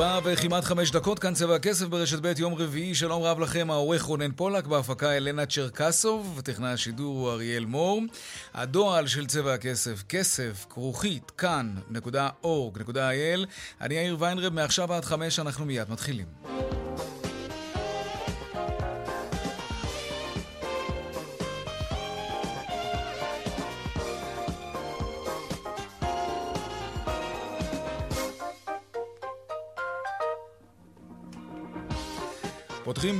ארבע וכמעט חמש דקות, כאן צבע הכסף ברשת ב' יום רביעי, שלום רב לכם, העורך רונן פולק, בהפקה אלנה צ'רקסוב, וטכנאי השידור הוא אריאל מור. הדועל של צבע הכסף, כסף, כרוכית, כאן.org.il. אני יאיר ויינרב, מעכשיו עד חמש אנחנו מיד מתחילים.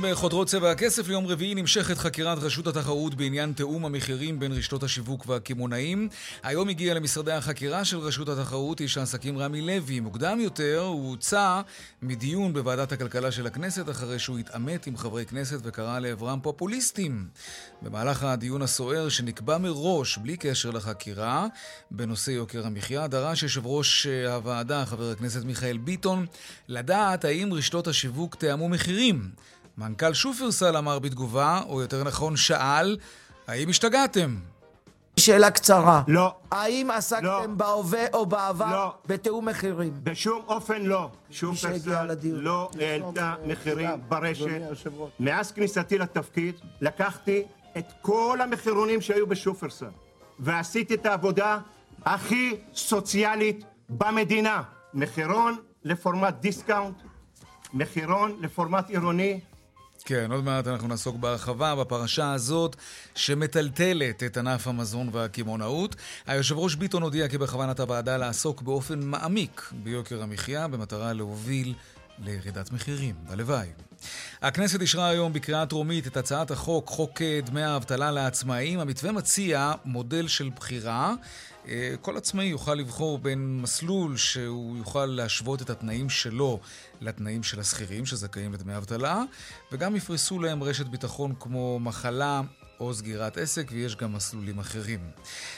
בחודרות צבע הכסף ליום רביעי נמשכת חקירת רשות התחרות בעניין תיאום המחירים בין רשתות השיווק והקמעונאים. היום הגיע למשרדי החקירה של רשות התחרות איש העסקים רמי לוי. מוקדם יותר הוא הוצא מדיון בוועדת הכלכלה של הכנסת אחרי שהוא התעמת עם חברי כנסת וקרא לעברם פופוליסטים. במהלך הדיון הסוער שנקבע מראש בלי קשר לחקירה בנושא יוקר המחיה, דרש יושב ראש הוועדה, חבר הכנסת מיכאל ביטון, לדעת האם רשתות השיווק תיאמו מחירים. מנכ"ל שופרסל אמר בתגובה, או יותר נכון שאל, האם השתגעתם? שאלה קצרה. לא. האם עסקתם לא. בהווה או בעבר לא. בתיאום מחירים? בשום אופן לא. שופרסל לא העלתה מחירים ברשת. מאז כניסתי לתפקיד לקחתי את כל המחירונים שהיו בשופרסל ועשיתי את העבודה הכי סוציאלית במדינה. מחירון לפורמט דיסקאונט, מחירון לפורמט עירוני, כן, עוד מעט אנחנו נעסוק בהרחבה בפרשה הזאת שמטלטלת את ענף המזון והקמעונאות. היושב ראש ביטון הודיע כי בכוונת הוועדה לעסוק באופן מעמיק ביוקר המחיה במטרה להוביל לירידת מחירים. הלוואי. הכנסת אישרה היום בקריאה טרומית את הצעת החוק, חוק דמי האבטלה לעצמאים. המתווה מציע מודל של בחירה. אה, כל עצמאי יוכל לבחור בין מסלול שהוא יוכל להשוות את התנאים שלו לתנאים של השכירים שזכאים לדמי אבטלה, וגם יפרסו להם רשת ביטחון כמו מחלה או סגירת עסק, ויש גם מסלולים אחרים.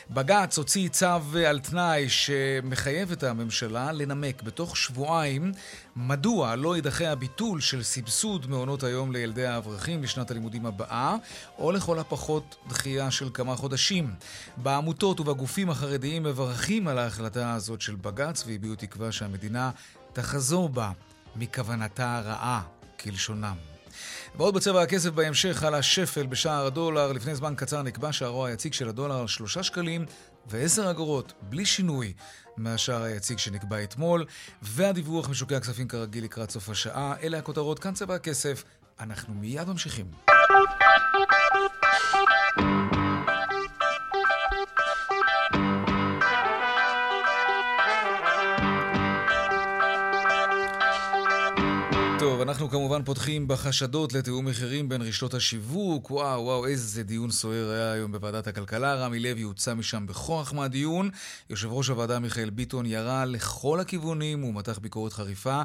בג"ץ הוציא צו על תנאי שמחייב את הממשלה לנמק בתוך שבועיים מדוע לא יידחה הביטול של סבסוד מעונות היום לילדי האברכים לשנת הלימודים הבאה, או לכל הפחות דחייה של כמה חודשים. בעמותות ובגופים החרדיים מברכים על ההחלטה הזאת של בג"ץ והביעו תקווה שהמדינה תחזור בה מכוונתה הרעה, כלשונם. ועוד בצבע הכסף בהמשך על השפל בשער הדולר. לפני זמן קצר נקבע שהרוע היציג של הדולר על שלושה שקלים ועשר אגורות, בלי שינוי, מהשער היציג שנקבע אתמול. והדיווח משוקי הכספים כרגיל לקראת סוף השעה. אלה הכותרות, כאן צבע הכסף. אנחנו מיד ממשיכים. אנחנו כמובן פותחים בחשדות לתיאום מחירים בין רשתות השיווק. וואו, וואו, איזה דיון סוער היה היום בוועדת הכלכלה. רמי לוי הוצא משם בכוח מהדיון. יושב ראש הוועדה מיכאל ביטון ירה לכל הכיוונים ומתח ביקורת חריפה,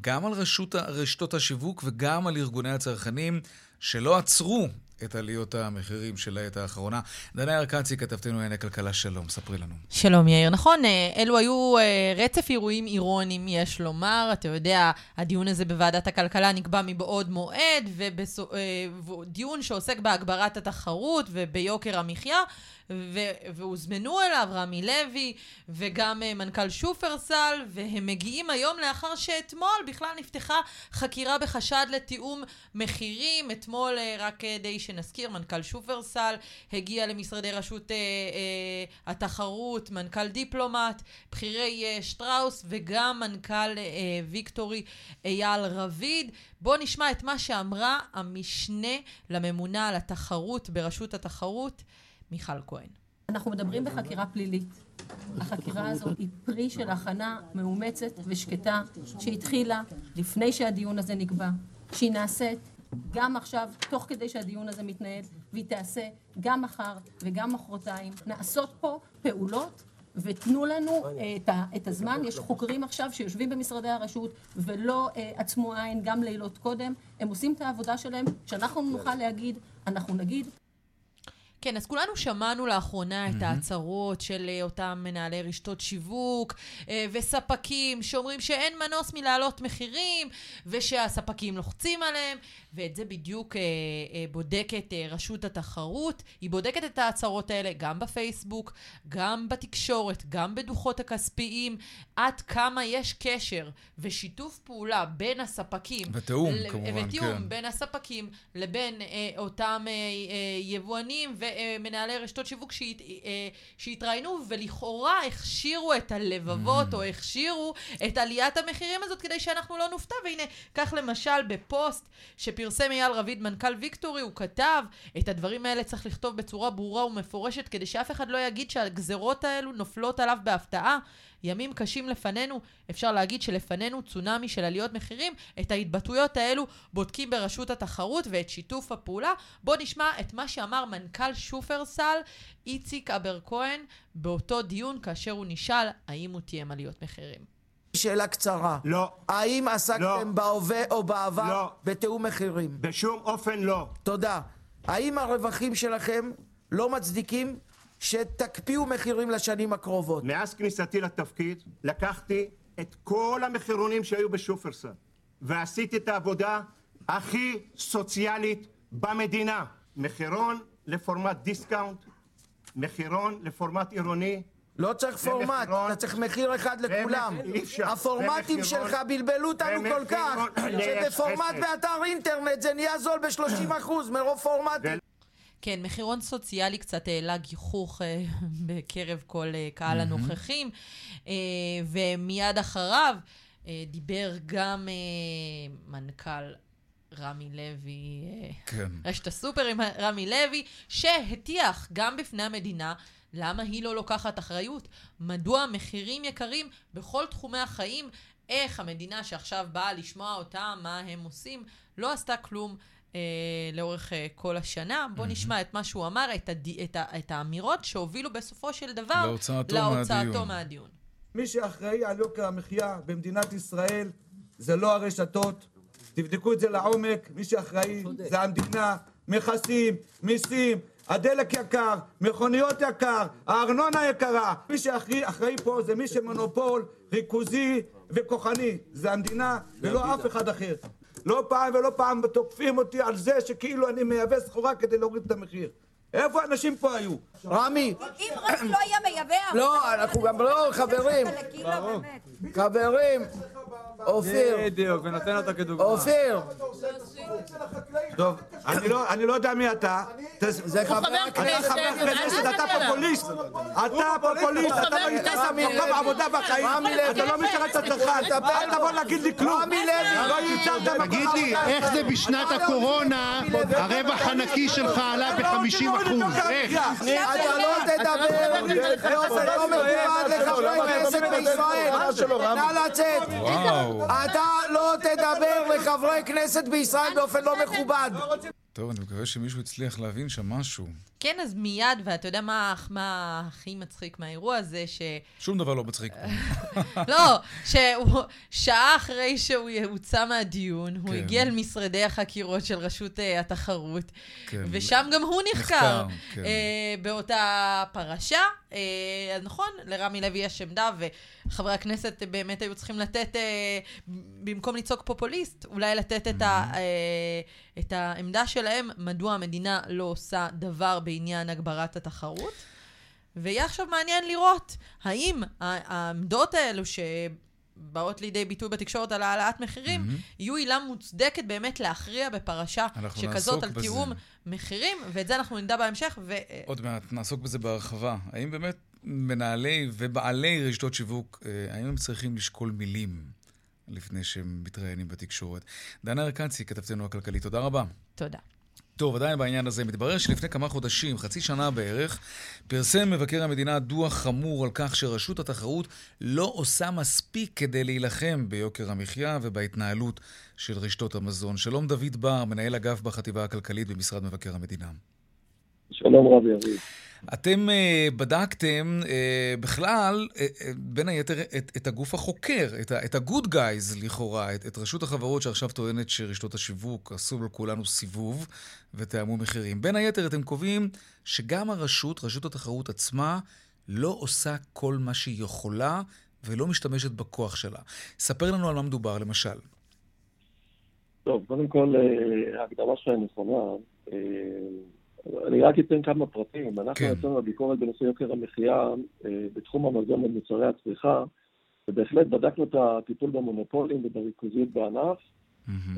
גם על רשות, רשתות השיווק וגם על ארגוני הצרכנים, שלא עצרו את עליות המחירים של העת האחרונה. דנה ארקצי, כתבתנו לענייני כלכלה, שלום, ספרי לנו. שלום, יאיר. נכון, אה, אלו היו אה, רצף אירועים אירוניים, יש לומר. אתה יודע, הדיון הזה בוועדת הכלכלה נקבע מבעוד מועד, ודיון אה, שעוסק בהגברת התחרות וביוקר המחיה. והוזמנו אליו רמי לוי וגם uh, מנכ"ל שופרסל, והם מגיעים היום לאחר שאתמול בכלל נפתחה חקירה בחשד לתיאום מחירים. אתמול, uh, רק כדי שנזכיר, מנכ"ל שופרסל הגיע למשרדי רשות uh, uh, התחרות, מנכ"ל דיפלומט, בכירי uh, שטראוס וגם מנכ"ל uh, ויקטורי אייל רביד. בואו נשמע את מה שאמרה המשנה לממונה על התחרות ברשות התחרות. מיכל כהן. אנחנו מדברים בחקירה פלילית. החקירה הזו היא פרי של הכנה מאומצת ושקטה שהתחילה לפני שהדיון הזה נקבע, שהיא נעשית גם עכשיו, תוך כדי שהדיון הזה מתנהל, והיא תעשה גם מחר וגם מחרתיים. נעשות פה פעולות ותנו לנו את, ה, את הזמן, יש חוקרים עכשיו שיושבים במשרדי הרשות ולא אה, עצמו עין גם לילות קודם, הם עושים את העבודה שלהם, כשאנחנו נוכל להגיד, אנחנו נגיד. כן, אז כולנו שמענו לאחרונה את ההצהרות של אה, אותם מנהלי רשתות שיווק אה, וספקים שאומרים שאין מנוס מלהעלות מחירים ושהספקים לוחצים עליהם, ואת זה בדיוק אה, בודקת רשות התחרות. היא בודקת את ההצהרות האלה גם בפייסבוק, גם בתקשורת, גם בדוחות הכספיים, עד כמה יש קשר ושיתוף פעולה בין הספקים. ותיאום, ל- כמובן, ותיאום כן. בין הספקים לבין אה, אותם אה, אה, יבואנים ומנהלי רשתות שיווק אה, שהתראיינו ולכאורה הכשירו את הלבבות Mm. או הכשירו את עליית המחירים הזאת כדי שאנחנו לא נופתע. והנה, כך למשל בפוסט שפרסם אייל רביד, מנכ"ל ויקטורי, הוא כתב, את הדברים האלה צריך לכתוב בצורה ברורה ומפורשת כדי שאף אחד לא יגיד שהגזרות האלו נופלות עליו בהפתעה. ימים קשים לפנינו, אפשר להגיד שלפנינו צונאמי של עליות מחירים. את ההתבטאויות האלו בודקים ברשות התחרות ואת שיתוף הפעולה. בואו נשמע את מה שאמר מנכ"ל שופרסל, איציק אבר כהן, באותו דיון כאשר הוא נשאל האם הוא תיאם עליות מחירים. שאלה קצרה. לא, האם עסקתם לא. בהווה או בעבר לא. בתיאום מחירים? בשום אופן לא. תודה. האם הרווחים שלכם לא מצדיקים שתקפיאו מחירים לשנים הקרובות? מאז כניסתי לתפקיד לקחתי את כל המחירונים שהיו בשופרסל ועשיתי את העבודה הכי סוציאלית במדינה. מחירון לפורמט דיסקאונט, מחירון לפורמט עירוני, לא צריך פורמט, אתה צריך מחיר אחד לכולם. הפורמטים שלך בלבלו אותנו כל כך, שבפורמט. באתר אינטרנט זה נהיה זול ב-30% מרוב פורמטים. כן, מחירון סוציאלי קצת העלה גיחוך אה, בקרב כל אה, קהל הנוכחים, אה, ומיד אחריו דיבר גם מנכ"ל רמי לוי, כן. רשת הסופרים רמי לוי, שהטיח גם בפני המדינה למה היא לא לוקחת אחריות, מדוע המחירים יקרים בכל תחומי החיים, איך המדינה שעכשיו באה לשמוע אותם, מה הם עושים, לא עשתה כלום. אה, לאורך אה, כל השנה. בואו נשמע את מה שהוא אמר, את, הד... את, ה... את האמירות שהובילו בסופו של דבר להוצאתו להוצאתו מהדיון. מהדיון. מי שאחראי על יוקר המחיה במדינת ישראל זה לא הרשתות. תבדקו את זה לעומק, מי שאחראי זה המדינה, מכסים, מיסים, הדלק יקר, מכוניות יקר, הארנונה יקרה. מי שאחראי אחראי פה זה מי שמונופול, ריכוזי וכוחני. זה המדינה ולא אף אחד אחר. לא פעם ולא פעם תוקפים אותי על זה שכאילו אני מייבא סחורה כדי להוריד את המחיר. איפה האנשים פה היו? רמי, אם רק לא היה מייבא... לא, אנחנו גם לא, חברים. חברים, אופיר, בדיוק, ונותן אותה כדוגמה. אופיר, טוב, אני לא, אני לא יודע מי אתה. זה חבר אתה הכנסת. חבר כנסת, אתה פופוליסט. אתה פופוליסט, אתה לא נתת במקום עבודה בחיים. אתה לא משרת את הצרכן. אל תבוא להגיד לי כלום. רמי לוי. לא ייצרת מקום תגיד לי, עבודה. איך זה בשנת הקורונה, הרווח הנקי שלך עלה ב-50 אחוז? איך? אתה לא תדבר באופן לא מכובד לחברי כנסת בישראל. לא באופן לא מכובד. טוב, אני מקווה שמישהו הצליח להבין שם משהו. כן, אז מיד, ואתה יודע מה, מה הכי מצחיק מהאירוע הזה? ש... שום דבר לא מצחיק פה. לא, שהוא, שעה אחרי שהוא הוצא מהדיון, הוא כן. הגיע למשרדי החקירות של רשות אה, התחרות, כן. ושם גם הוא נחקר, נחקר, כן. אה, באותה פרשה. אה, אז נכון, לרמי לוי יש עמדה, וחברי הכנסת באמת היו צריכים לתת, אה, במקום לצעוק פופוליסט, אולי לתת את, ה, אה, את העמדה שלהם, מדוע המדינה לא עושה דבר בעניין הגברת התחרות. ויהיה עכשיו מעניין לראות האם העמדות האלו שבאות לידי ביטוי בתקשורת על העלאת מחירים, יהיו עילה מוצדקת באמת להכריע בפרשה שכזאת על. תיאום מחירים, ואת זה אנחנו נדע בהמשך. ו... עוד מעט נעסוק בזה בהרחבה. האם באמת מנהלי ובעלי רשתות שיווק, אה, האם הם צריכים לשקול מילים לפני שהם מתראיינים בתקשורת? דנה ארקצי, כתבתנו הכלכלית, תודה רבה. תודה. טוב, עדיין בעניין הזה, מתברר שלפני כמה חודשים, חצי שנה בערך, פרסם מבקר המדינה דוח חמור על כך שרשות התחרות לא עושה מספיק כדי להילחם ביוקר המחיה ובהתנהלות של רשתות המזון. שלום דוד בר, מנהל אגף בחטיבה הכלכלית במשרד מבקר המדינה. שלום רב יריב. אתם uh, בדקתם uh, בכלל, uh, uh, בין היתר, את, את הגוף החוקר, את, את ה-good guys לכאורה, את, את רשות החברות שעכשיו טוענת שרשתות השיווק עשו לכולנו סיבוב ותאמו מחירים. בין היתר, אתם קובעים שגם הרשות, רשות התחרות עצמה, לא עושה כל מה שהיא יכולה ולא משתמשת בכוח שלה. ספר לנו על מה מדובר, למשל. טוב, קודם כל, אה, ההקדמה שלך היא נכונה. אני רק אתן כמה פרטים. אנחנו כן. יצאנו לביקורת בנושא יוקר המחיה אה, בתחום המזון ומוצרי הצריכה, ובהחלט בדקנו את הטיפול במונופולים ובריכוזיות בענף,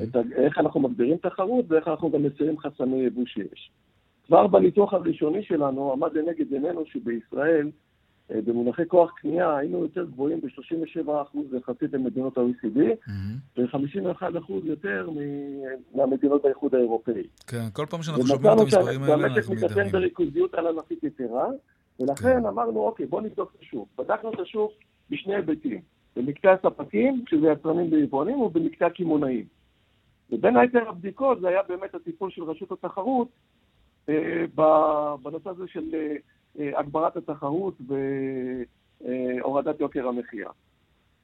את ה- איך אנחנו מגבירים תחרות ואיך אנחנו גם מסירים חסמי יבוא שיש. כבר בניתוח הראשוני שלנו עמד לנגד עינינו שבישראל, במונחי כוח קנייה, היינו יותר גבוהים ב-37% יחסית למדינות ה-OECD, ו-51% יותר מהמדינות באיחוד האירופאי. כן, כל פעם שאנחנו שומעים את ומצאנו המספרים האלה, שהמשק אנחנו מתאפיין מתדהמים. בריכוזיות על ענפית יתרה, ולכן אמרנו, אוקיי, בואו נבדוק את השוק. בדקנו את השוק בשני היבטים, במקטע הספקים, שזה יצרנים ויבואנים, ובמקטע הקמעונאים. ובין היתר הבדיקות זה היה באמת הטיפול של רשות התחרות אה, בנושא הזה של אה, אה, הגברת התחרות והורדת יוקר המחיה.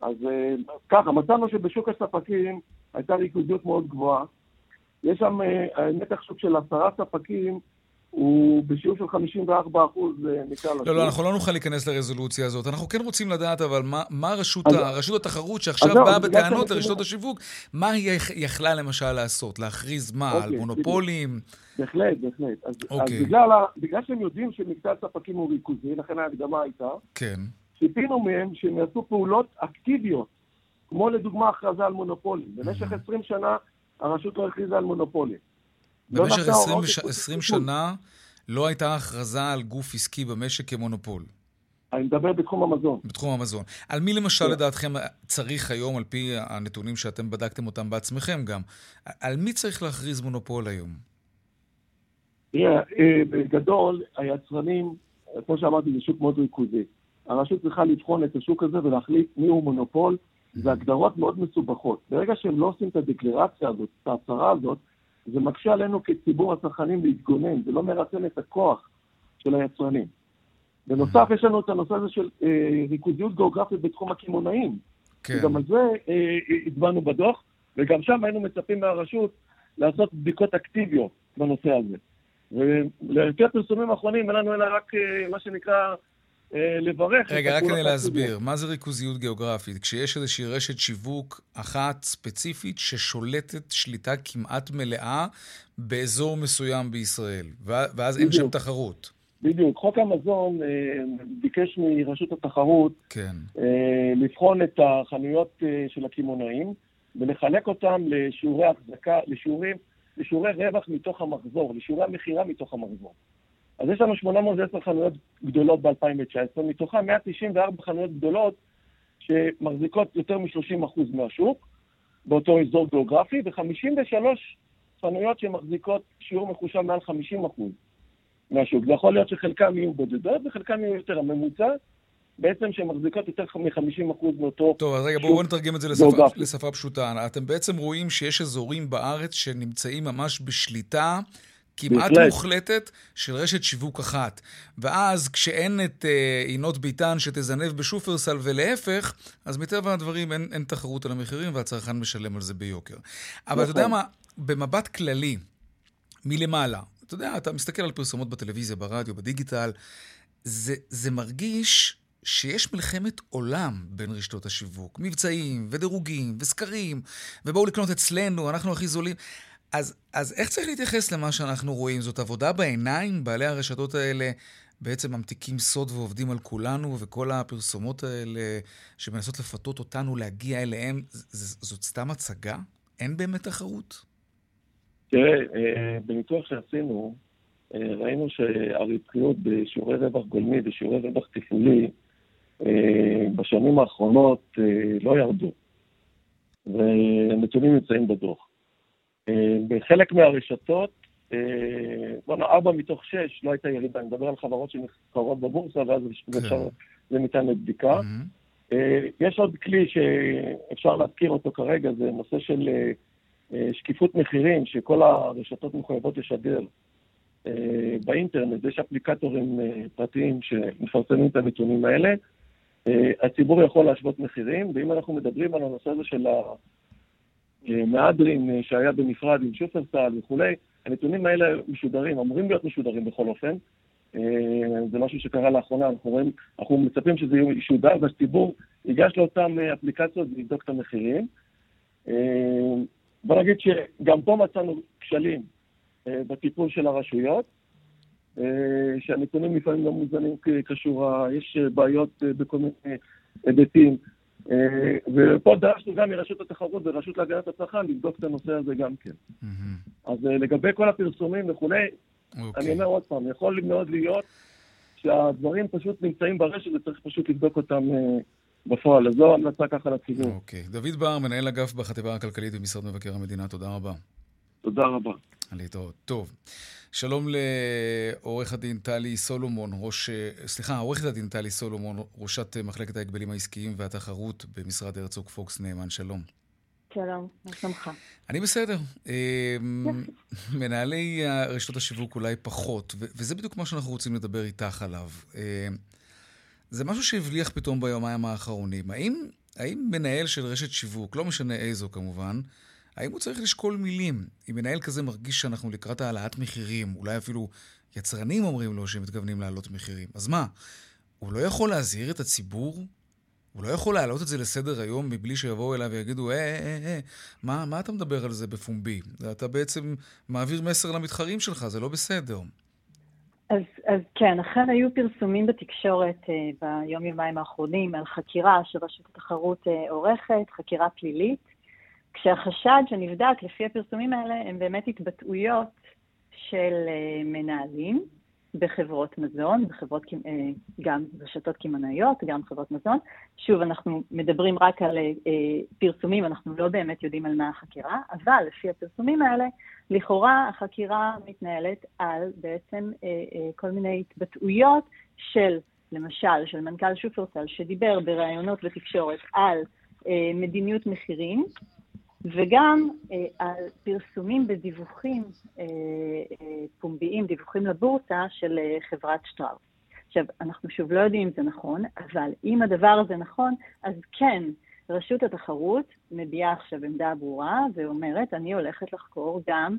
אז אה, ככה, מצאנו שבשוק הספקים הייתה ריכוזיות מאוד גבוהה. יש שם אה, נתח שוק של עשרה ספקים, הוא בשיעור של 54 אחוז מכלל השוק. לא, לא, אנחנו לא נוכל להיכנס לרזולוציה הזאת. אנחנו כן רוצים לדעת, אבל מה, מה רשות, אז- ה, רשות התחרות שעכשיו אז זהו, באה בגלל בטענות לרשתות השיווק, מה היא יכ- יכלה למשל לעשות? להכריז מה? על אוקיי, מונופולים? בהחלט, בהחלט. אז, אוקיי. אז בגלל, ה- בגלל שהם יודעים שמקטע הספקים הוא ריכוזי, לכן ההקדמה הייתה, כן. ציפינו מהם שהם יעשו פעולות אקטיביות, כמו לדוגמה הכרזה על מונופולים. במשך 20 שנה הרשות לא הכריזה על מונופולים. לא במשך נתנה 20, הוראות וש... איכות 20 טיפול. שנה לא הייתה הכרזה על גוף עסקי במשק כמונופול, אני מדבר בתחום המזון. בתחום המזון. על מי למשל כן. לדעתכם צריך היום, על פי הנתונים שאתם בדקתם אותם בעצמכם גם, על מי צריך להכריז מונופול היום? תראה, אה, בגדול, היצרנים, כמו שאמרתי, זה שוק מאוד ריכוזי. הרשות צריכה לבחון את השוק הזה ולהחליט מי הוא מונופול, זה הגדרות מאוד מסובכות. ברגע שהם לא עושים את הדקלרציה הזאת, את ההצהרה הזאת, זה מקשה עלינו כציבור הצרכנים להתגונן, זה לא מרסן את הכוח של היצרנים. בנוסף, יש לנו את הנושא הזה של אה, ריכוזיות גיאוגרפית בתחום הקמעונאים. כן. שגם על זה אה, הצבענו בדוח, וגם שם היינו מצפים מהרשות לעשות בדיקות אקטיביות בנושא הזה. ולפי הפרסומים האחרונים, אין לנו אלא רק אה, מה שנקרא אה, לברך. רגע, רק כדי להסביר. מה זה ריכוזיות גיאוגרפית? כשיש איזושהי רשת שיווק אחת ספציפית ששולטת שליטה כמעט מלאה באזור מסוים בישראל, ואז אין שם. תחרות. בדיוק. חוק המזון אה, ביקש מרשות התחרות כן. אה, לבחון את החנויות אה, של הקמעונאים ולחלק אותם לשיעורי החזקה, לשיעורים, לשיעורי רווח מתוך המחזור, לשיעורי המכירה מתוך המחזור. אז יש לנו 810 חנויות גדולות ב-2019, מתוכן 194 חנויות גדולות שמחזיקות יותר מ-30% מהשוק באותו אזור גיאוגרפי, ו-53 חנויות שמחזיקות שיעור מחושב מעל 50% מהשוק. זה יכול להיות שחלקם יהיו בודדות וחלקם יהיו יותר. הממוצע בעצם שמחזיקות יותר מ-50% מאותו... טוב, אז רגע, בואו נתרגם את זה לשפה. לשפה פשוטה. אתם בעצם רואים שיש אזורים בארץ שנמצאים ממש בשליטה כמעט בהחלט. מוחלטת של רשת שיווק אחת. ואז כשאין את אה, עינות ביטן שתזנב בשופרסל ולהפך, אז מטבע הדברים אין, אין תחרות על המחירים והצרכן משלם על זה ביוקר. אבל אתה יודע נכון. מה, במבט כללי, מלמעלה, אתה יודע, אתה מסתכל על פרסומות בטלוויזיה, ברדיו, בדיגיטל, זה, זה מרגיש שיש מלחמת עולם בין רשתות השיווק. מבצעים, ודירוגים, וסקרים, ובואו לקנות אצלנו, אנחנו הכי זולים. אז, אז איך צריך להתייחס למה שאנחנו רואים? זאת עבודה בעיניים? בעלי הרשתות האלה בעצם ממתיקים סוד ועובדים על כולנו, וכל הפרסומות האלה שמנסות לפתות אותנו להגיע אליהם, ז- זאת סתם הצגה? אין באמת תחרות? תראה, אה, בניתוח שעשינו, אה, ראינו שהרווחיות בשיעורי רווח גולמי ושיעורי רווח תפעולי אה, בשנים האחרונות לא ירדו, והנתונים נמצאים בדוח. אה, בחלק מהרשתות, אה, בוא'נה, ארבע מתוך שש לא הייתה ירידה, אני מדבר על חברות שנסחרות בבורסה, ואז זה אפשר- זה ניתן לבדיקה. אה, יש עוד כלי שאפשר להזכיר אותו כרגע, זה נושא של שקיפות מחירים, שכל הרשתות מחויבות לשדר באינטרנט, יש אפליקטורים פרטיים שמפרסמים את הנתונים האלה. הציבור יכול להשוות מחירים, ואם אנחנו מדברים על הנושא הזה של המהדרין אה, שהיה בנפרד עם שופרסל וכולי, הנתונים האלה משודרים, אמורים להיות משודרים בכל אופן. אה, זה משהו שקרה לאחרונה, אנחנו רואים, אנחנו מצפים שזה ישודר והציבור ייגש לאותן אה, אפליקציות ויבדוק את המחירים. אה, בוא נגיד שגם פה מצאנו כשלים אה, בטיפול של הרשויות, אה, שהנתונים לפעמים לא מוזנים כשורה, יש אה, בעיות אה, בכל מיני היבטים. אה, ופה דרשנו גם מרשות התחרות ורשות להגנת הצרכן לבדוק את הנושא הזה גם כן. אז אה, לגבי כל הפרסומים וכולי, אוקיי. אני אומר עוד פעם, יכול מאוד להיות שהדברים פשוט נמצאים ברשת וצריך פשוט לבדוק אותם אה, בפועל. אז זו המלצה ככה לציבור. אוקיי. דוד בר, מנהל אגף בחטיבה הכלכלית במשרד מבקר המדינה, תודה רבה. תודה רבה. להתראות. טוב. שלום לעורך הדין טלי סולומון, ראש... סליחה, עורכת הדין טלי סולומון, ראשת מחלקת ההגבלים העסקיים והתחרות במשרד הרצוג פוקס נאמן. שלום. שלום, מה שלומך? אני בסדר. מנהלי רשתות השיווק אולי פחות, ו- וזה בדיוק מה שאנחנו רוצים לדבר איתך עליו. זה משהו שהבליח פתאום ביומיים האחרונים. האם, האם מנהל של רשת שיווק, לא משנה איזו כמובן, האם הוא צריך לשקול מילים? אם מנהל כזה מרגיש שאנחנו לקראת העלאת מחירים, אולי אפילו יצרנים אומרים לו שהם מתכוונים להעלות מחירים, אז מה, הוא לא יכול להזהיר את הציבור? הוא לא יכול להעלות את זה לסדר היום מבלי שיבואו אליו ויגידו, אה, אה, אה, אה, מה, מה אתה מדבר על זה בפומבי? אתה בעצם מעביר מסר למתחרים שלך, זה לא בסדר. אז, אז כן, אכן היו פרסומים בתקשורת אה, ביום-יומיים האחרונים על חקירה שרשות התחרות אה, עורכת, חקירה פלילית, כשהחשד שנבדק לפי הפרסומים האלה הם באמת התבטאויות של אה, מנהלים בחברות מזון, בחברות, אה, גם רשתות קמעונאיות, גם חברות מזון. שוב, אנחנו מדברים רק על אה, פרסומים, אנחנו לא באמת יודעים על מה החקירה, אבל לפי הפרסומים האלה, לכאורה החקירה מתנהלת על בעצם כל מיני התבטאויות של, למשל, של מנכ"ל שופרסל, שדיבר בראיונות בתקשורת על מדיניות מחירים, וגם אה, על פרסומים בדיווחים אה, אה, פומביים, דיווחים לבורסה של אה, חברת שטראוס. עכשיו, אנחנו שוב לא יודעים אם זה נכון, אבל אם הדבר הזה נכון, אז כן, רשות התחרות מביעה עכשיו עמדה ברורה ואומרת, אני הולכת לחקור גם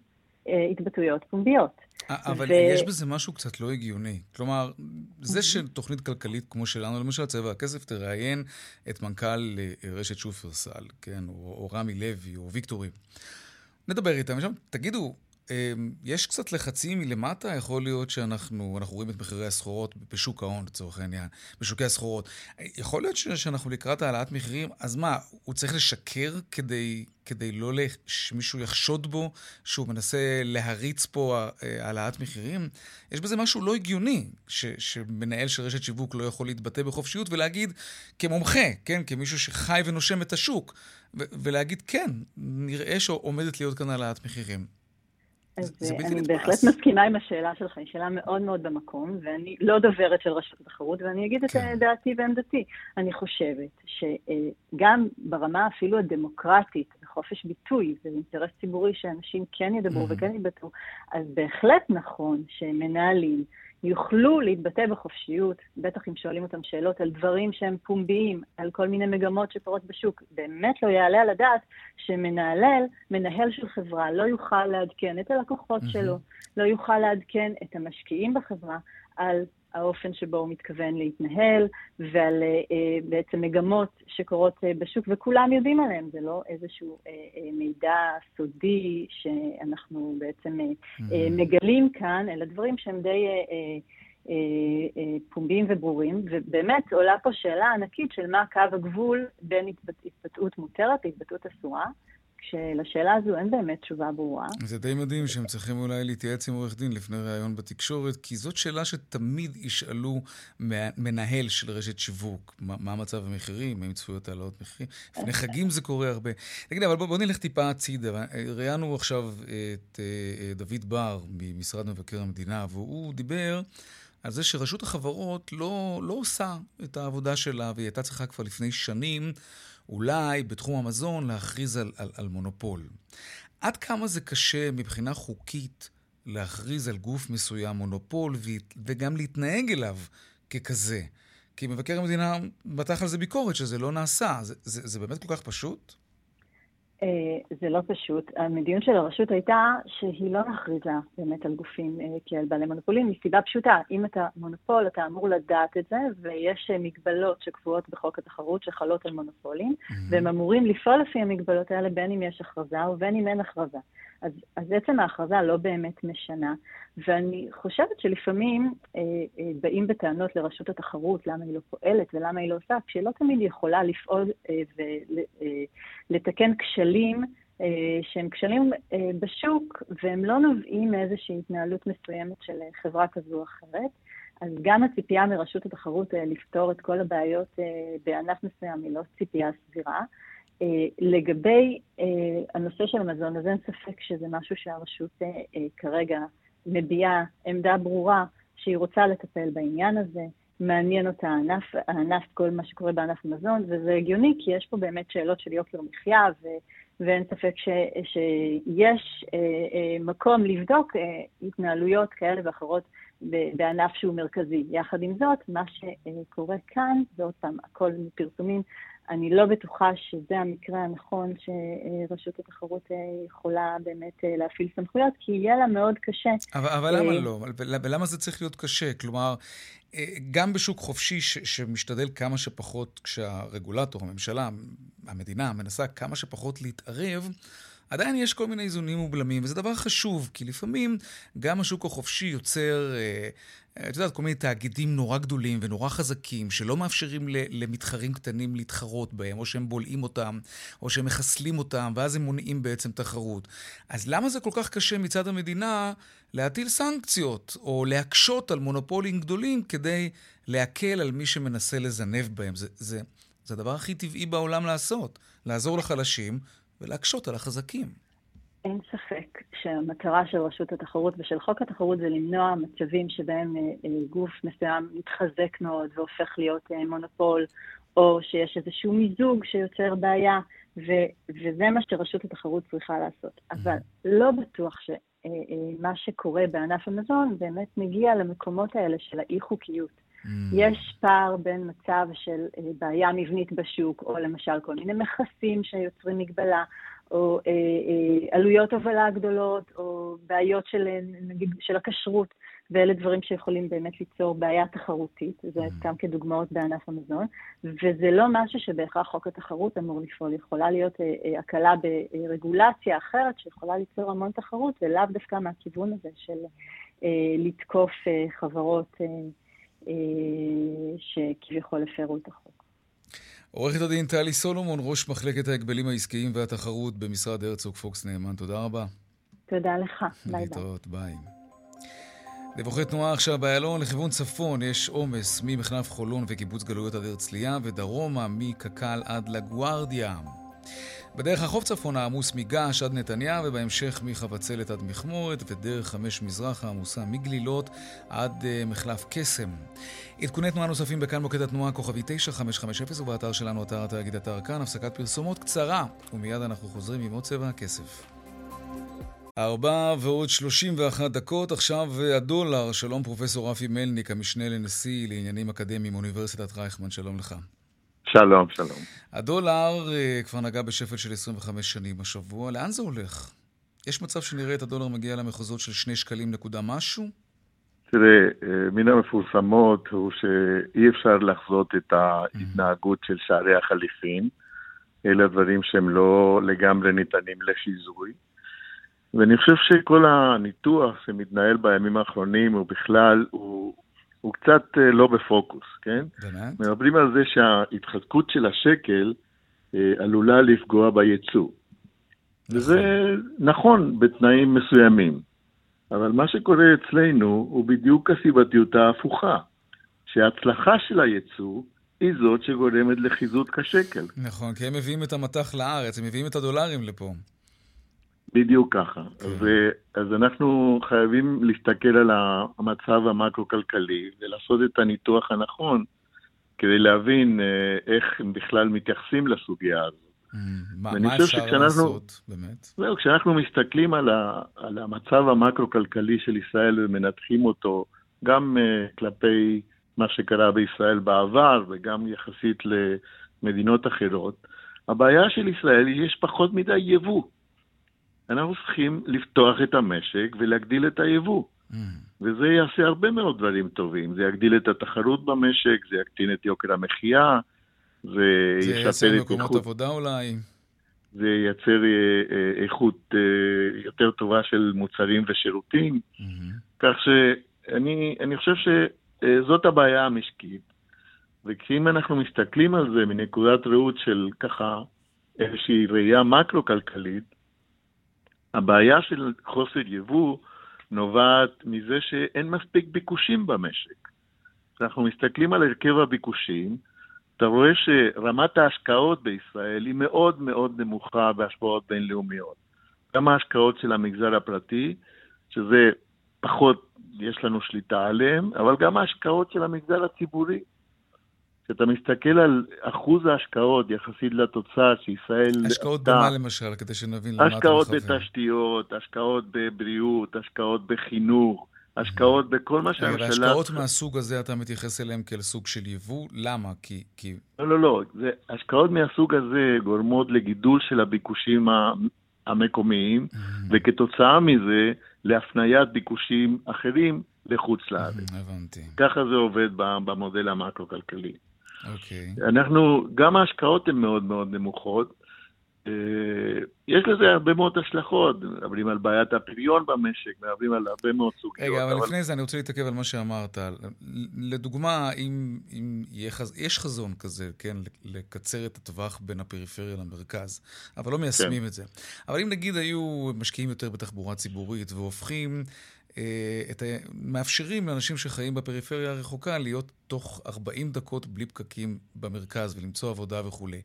אה, התבטאויות פומביות. אבל ו... יש בזה משהו קצת לא הגיוני. כלומר, זה שתוכנית כלכלית כמו שלנו, למשל צבע הכסף, תראיין את מנכ"ל רשת שופרסל, כן, או, או רמי לוי, או ויקטורי. נדבר איתם, שם, תגידו, יש קצת לחצים מלמטה, יכול להיות שאנחנו רואים את מחירי הסחורות בשוק ההון, לצורך העניין, בשוקי הסחורות. יכול להיות שאנחנו לקראת העלאת מחירים, אז מה, הוא צריך לשקר כדי, כדי לא שמישהו יחשוד בו שהוא מנסה להריץ פה אה, העלאת מחירים? יש בזה משהו לא הגיוני, ש, שמנהל של רשת שיווק לא יכול להתבטא בחופשיות ולהגיד, כמומחה, כן, כמישהו שחי ונושם את השוק, ולהגיד, כן, נראה שעומדת להיות כאן העלאת מחירים. אז אני בהחלט מסכימה עם השאלה שלך, היא שאלה מאוד מאוד במקום, ואני לא דוברת של רשות התחרות, ואני אגיד את כן. דעתי ועמדתי. אני חושבת שגם ברמה אפילו הדמוקרטית, בחופש ביטוי, זה אינטרס ציבורי שאנשים כן ידברו וכן יתבטאו, אז בהחלט נכון שמנהלים יוכלו להתבטא בחופשיות, בטח אם שואלים אותם שאלות על דברים שהם פומביים, על כל מיני מגמות שקורות בשוק. באמת לא יעלה על הדעת שמנהל, מנהל של חברה, לא יוכל לעדכן את הלקוחות mm-hmm. שלו, לא יוכל לעדכן את המשקיעים בחברה על האופן שבו הוא מתכוון להתנהל, ועל uh, בעצם מגמות שקורות uh, בשוק, וכולם יודעים עליהם, זה לא איזשהו uh, uh, מידע סודי שאנחנו בעצם uh, mm-hmm. uh, מגלים כאן, אלא דברים שהם די uh, uh, uh, פומביים וברורים, ובאמת עולה פה שאלה ענקית של מה קו הגבול בין התבטאות מותרת להתבטאות אסורה. כשלשאלה הזו אין באמת תשובה ברורה. זה די מדהים שהם צריכים אולי להתייעץ עם עורך דין לפני ראיון בתקשורת, כי זאת שאלה שתמיד ישאלו מנהל של רשת שיווק, מה, מה מצב המחירים, האם צפויות העלאות מחירים. לפני חגים זה קורה הרבה. תגיד, אבל בוא, בוא נלך טיפה הצידה. ראיינו עכשיו את אה, דוד בר ממשרד מבקר המדינה, והוא דיבר... על זה שרשות החברות לא, לא עושה את העבודה שלה, והיא הייתה צריכה כבר לפני שנים אולי בתחום המזון להכריז על, על, על מונופול. עד כמה זה קשה מבחינה חוקית להכריז על גוף מסוים מונופול וגם להתנהג אליו ככזה. כי מבקר המדינה מתח על זה ביקורת שזה לא נעשה. זה, זה, זה באמת כל כך פשוט? אה, זה לא פשוט. המדיניות של הרשות הייתה שהיא לא מכריזה באמת על גופים אה, כעל בעלי מונופולים, מסיבה פשוטה. אם אתה מונופול, אתה אמור לדעת את זה, ויש אה, מגבלות שקבועות בחוק התחרות שחלות על מונופולים, mm-hmm. והם אמורים לפעול לפי המגבלות האלה, בין אם יש הכרזה ובין אם אין הכרזה. אז, אז עצם ההכרזה לא באמת משנה, ואני חושבת שלפעמים אה, אה, באים בטענות לרשות התחרות למה היא לא פועלת ולמה היא לא עושה, כשהיא לא תמיד יכולה לפעול אה, ולתקן אה, כשלים אה, שהם כשלים אה, בשוק, והם לא נובעים מאיזושהי התנהלות מסוימת של חברה כזו או אחרת. אז גם הציפייה מרשות התחרות אה, לפתור את כל הבעיות אה, בענף מסוים היא לא ציפייה סבירה. Uh, לגבי uh, הנושא של המזון, אז אין ספק שזה משהו שהרשות uh, כרגע מביעה עמדה ברורה שהיא רוצה לטפל בעניין הזה, מעניין אותה הענף, הענף, כל מה שקורה בענף המזון, וזה הגיוני כי יש פה באמת שאלות של יוקר מחיה, ו, ואין ספק ש, שיש uh, uh, מקום לבדוק uh, התנהלויות כאלה ואחרות בענף שהוא מרכזי. יחד עם זאת, מה שקורה כאן, ועוד פעם, הכל מפרסומים, אני לא בטוחה שזה המקרה הנכון שרשות התחרות יכולה באמת להפעיל סמכויות, כי יהיה לה מאוד קשה. אבל, אבל למה לא? ולמה זה צריך להיות קשה? כלומר, גם בשוק חופשי ש, שמשתדל כמה שפחות, כשהרגולטור, הממשלה, המדינה, מנסה כמה שפחות להתערב, עדיין יש כל מיני איזונים ובלמים, וזה דבר חשוב, כי לפעמים גם השוק החופשי יוצר, אה, את יודעת, כל מיני תאגידים נורא גדולים ונורא חזקים, שלא מאפשרים למתחרים קטנים להתחרות בהם, או שהם בולעים אותם, או שהם מחסלים אותם, ואז הם מונעים בעצם תחרות. אז למה זה כל כך קשה מצד המדינה להטיל סנקציות, או להקשות על מונופולים גדולים כדי להקל על מי שמנסה לזנב בהם? זה, זה, זה הדבר הכי טבעי בעולם לעשות, לעזור לחלשים ולהקשות על החזקים. אין ספק שהמטרה של רשות התחרות ושל חוק התחרות זה למנוע מצבים שבהם אה, אה, גוף מסוים מתחזק מאוד והופך להיות אה, מונופול, או שיש איזשהו מיזוג שיוצר בעיה, ו- וזה מה שרשות התחרות צריכה לעשות. Mm-hmm. אבל לא בטוח שמה שקורה בענף המזון באמת מגיע למקומות האלה של האי-חוקיות. Mm. יש פער בין מצב של אה, בעיה מבנית בשוק, או למשל כל מיני מכסים שיוצרים מגבלה, או אה, אה, עלויות הובלה גדולות, או בעיות של, נגיד, של הכשרות, ואלה דברים שיכולים באמת ליצור בעיה תחרותית, זה mm. גם כדוגמאות בענף המזון, וזה לא משהו שבהכרח חוק התחרות אמור לפעול, יכולה להיות הקלה ברגולציה אחרת שיכולה ליצור המון תחרות, ולאו דווקא מהכיוון הזה של לתקוף חברות אה, שכביכול הפרו את החוק. עורכת הדין טלי סולומון, ראש מחלקת ההגבלים העסקיים והתחרות במשרד הרצוג פוקס נאמן, תודה רבה. תודה לך, ביי ביי. להתראות, ביי. דיווחי תנועה עכשיו באיילון לכיוון צפון יש עומס ממחלף חולון וקיבוץ גלויות עד הרצליה ודרומה מקק"ל עד לגוארדיה. בדרך החוף צפונה עמוס מגעש עד נתניה, ובהמשך מחבצלת עד מכמורת, ודרך חמש מזרחה עמוסה מגלילות עד uh, מחלף קסם. עדכוני תנועה נוספים בכאן מוקד התנועה כוכבי 9550 ובאתר שלנו, אתר התאגיד אתר כאן, הפסקת פרסומות קצרה, ומיד אנחנו חוזרים עם עוד צבע הכסף. ארבע ועוד שלושים ואחת דקות, עכשיו הדולר, שלום פרופסור רפי מלניק, המשנה לנשיא לעניינים אקדמיים מאוניברסיטת רייכמן, שלום לך. שלום, שלום. הדולר uh, כבר נגע בשפל של 25 שנים השבוע, לאן זה הולך? יש מצב שנראה את הדולר מגיע למחוזות של שני שקלים נקודה משהו? תראה, אה, מן המפורסמות הוא שאי אפשר לחזות את ההתנהגות של שערי החליפין. אלה דברים שהם לא לגמרי ניתנים לחיזוי. ואני חושב שכל הניתוח שמתנהל בימים האחרונים, הוא בכלל, הוא הוא קצת אה, לא בפוקוס, כן? באמת? מדברים על זה שההתחזקות של השקל אה, עלולה לפגוע בייצוא. נכון. וזה נכון בתנאים מסוימים. אבל מה שקורה אצלנו הוא בדיוק הסיבתיות ההפוכה, שההצלחה של הייצוא היא זאת שגורמת לחיזוק השקל. נכון, כי הם מביאים את המטח לארץ, הם מביאים את הדולרים לפה. בדיוק ככה. כן. אז אנחנו חייבים להסתכל על המצב המקרו-כלכלי ולעשות את הניתוח הנכון כדי להבין אה, איך הם בכלל מתייחסים לסוגיה הזאת. Mm. מה מה אפשר שכשאנחנו- לעשות, באמת? זהו, כשאנחנו מסתכלים על, ה, על המצב המקרו-כלכלי של ישראל ומנתחים אותו גם uh, כלפי מה שקרה בישראל בעבר וגם יחסית למדינות אחרות, הבעיה של ישראל היא שיש פחות מדי יבוא. אנחנו צריכים לפתוח את המשק ולהגדיל את היבוא. וזה יעשה הרבה מאוד דברים טובים. זה יגדיל את התחרות במשק, זה יקטין את יוקר המחיה, זה, זה ישפר ייצר את מקומות איכות... עבודה אולי? זה ייצר אה, אה, איכות אה, יותר טובה של מוצרים ושירותים. כך שאני אני חושב שזאת הבעיה המשקית. וכשאם אנחנו מסתכלים על זה מנקודת ראות של ככה איזושהי ראייה מקרו-כלכלית, הבעיה של חוסר יבוא נובעת מזה שאין מספיק ביקושים במשק. כשאנחנו מסתכלים על הרכב הביקושים, אתה רואה שרמת ההשקעות בישראל היא מאוד מאוד נמוכה בהשפעות בינלאומיות. גם ההשקעות של המגזר הפרטי, שזה פחות יש לנו שליטה עליהן, אבל גם ההשקעות של המגזר הציבורי. כשאתה מסתכל על אחוז ההשקעות יחסית לתוצר שישראל... השקעות עשתה- במה למשל, כדי שנבין למה אתה השקעות מכוון? בתשתיות, השקעות בבריאות, השקעות בחינוך, השקעות בכל מה שהממשלה... והשקעות מהסוג הזה אתה מתייחס אליהם כאל סוג של יבוא? למה? כי... כי... לא, לא, לא. זה, השקעות מהסוג הזה גורמות לגידול של הביקושים המקומיים, וכתוצאה מזה להפניית ביקושים אחרים לחוץ לארץ. הבנתי. ככה זה עובד במודל המקרו-כלכלי. אוקיי. אנחנו, גם ההשקעות הן מאוד מאוד נמוכות. אה, יש לזה הרבה מאוד השלכות, מדברים על בעיית הפריון במשק, מדברים על הרבה מאוד סוגיות. רגע, אבל לפני זה אני רוצה להתעכב על מה שאמרת. לדוגמה, אם, אם חז... יש חזון כזה, כן, לקצר את הטווח בין הפריפריה למרכז, אבל לא מיישמים כן. את זה. אבל אם נגיד היו משקיעים יותר בתחבורה ציבורית והופכים... אה, את ה... מאפשרים לאנשים שחיים בפריפריה הרחוקה להיות תוך 40 דקות בלי פקקים במרכז ולמצוא עבודה וכולי.